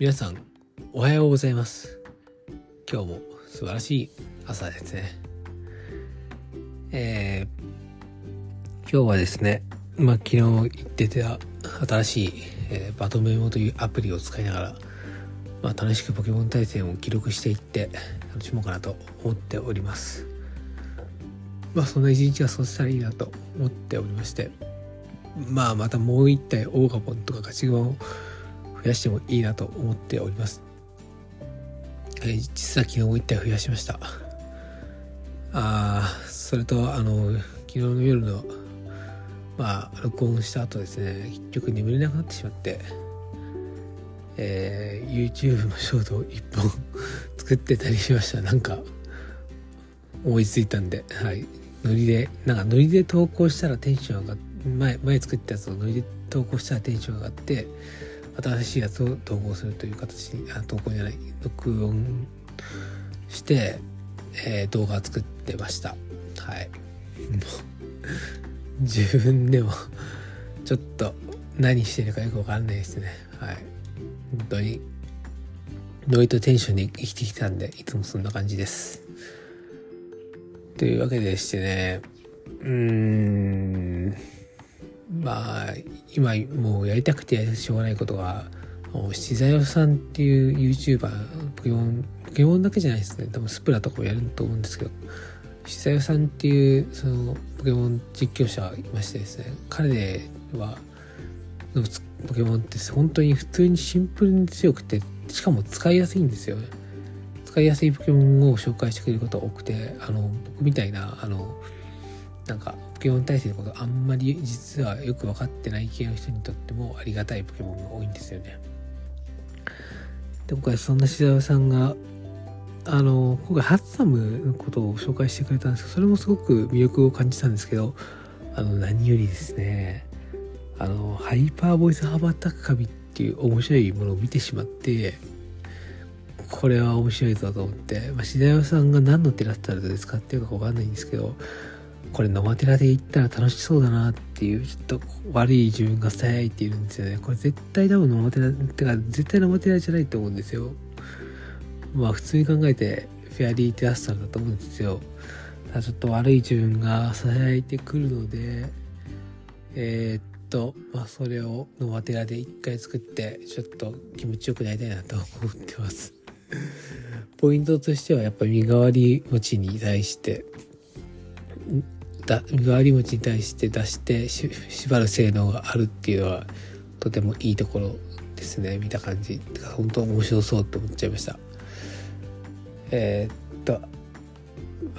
皆さんおはようございます。今日も素晴らしい朝ですね。えー、今日はですねまあ昨日言ってた新しい、えー、バトメモというアプリを使いながらまあ、楽しくポケモン対戦を記録していって楽しもうかなと思っております。まあそんな一日が過ごせたらいいなと思っておりましてまあまたもう一体オーガポンとかガチゴンを増やしてもいいなと思っております。えー、実は昨日も一体増やしました。あそれとあの昨日の夜のまあ録音した後ですね結局眠れなくなってしまって、えー、YouTube のショートを1本 作ってたりしましたなんか思いついたんではいノリでなんかノリで投稿したらテンション上がって前前作ったやつをノリで投稿したらテンション上がって新しいやつを投稿するという形にあ投稿じゃない録音して、えー、動画を作ってました。はい。もう自分でもちょっと何してるかよくわかんないですね。はい。本当にノリとテンションで生きてきたんでいつもそんな感じです。というわけでしてね。うーん。まあ今もうやりたくてしょうがないことがシザヨさんっていう YouTuber ポケモンポケモンだけじゃないですね。多分スプラとかもやると思うんですけどシザヨさんっていうそのポケモン実況者がいましてですね彼はのポケモンって本当に普通にシンプルに強くてしかも使いやすいんですよ。ね使いやすいポケモンを紹介してくれることが多くてあの僕みたいなあのなんかポケモン対戦のことあんまり実はよく分かってない系の人にとってもありがたいポケモンが多いんですよね。で今回そんな志沢さんがあの今回ハッサムのことを紹介してくれたんですけどそれもすごく魅力を感じたんですけどあの何よりですねあのハイパーボイス羽ばたく紙っていう面白いものを見てしまってこれは面白いぞと思って、まあ、志田さんが何のテラスタルで使ってるかわかんないんですけどこれノマテラで行ったら楽しそうだなっていうちょっと悪い自分がさやいているんですよね。これ絶対多分ノマテラってか絶対ノマテラじゃないと思うんですよ。まあ普通に考えてフェアリーテラスタルだと思うんですよ。ただちょっと悪い自分がさやいてくるのでえー、っとまあそれをノマテラで一回作ってちょっと気持ちよくなりたいなと思ってます。ポイントとしてはやっぱ身代わり持ちに対してだ身代わり餅に対して出して縛る性能があるっていうのはとてもいいところですね。見た感じ。本当面白そうって思っちゃいました。えー、っと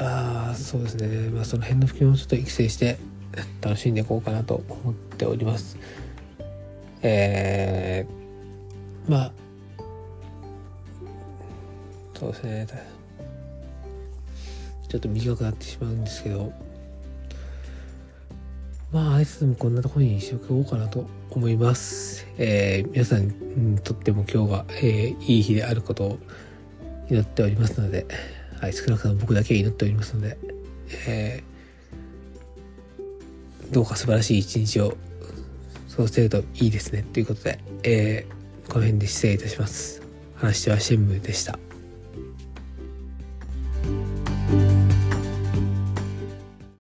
ああそうですね。まあその辺の吹きもちょっと育成して楽しんでいこうかなと思っております。えー、まあそうですね。ちょっと短くなってしまうんですけど。まあ、あいつもこんなところにしておこうかなと思います。えー、皆さんにとっても今日が、えー、いい日であることを祈っておりますので、はい、少なくとも僕だけ祈っておりますので、えー、どうか素晴らしい一日を過ごせるといいですね。ということで、えー、この辺で失礼いたします。話はシェンムでした。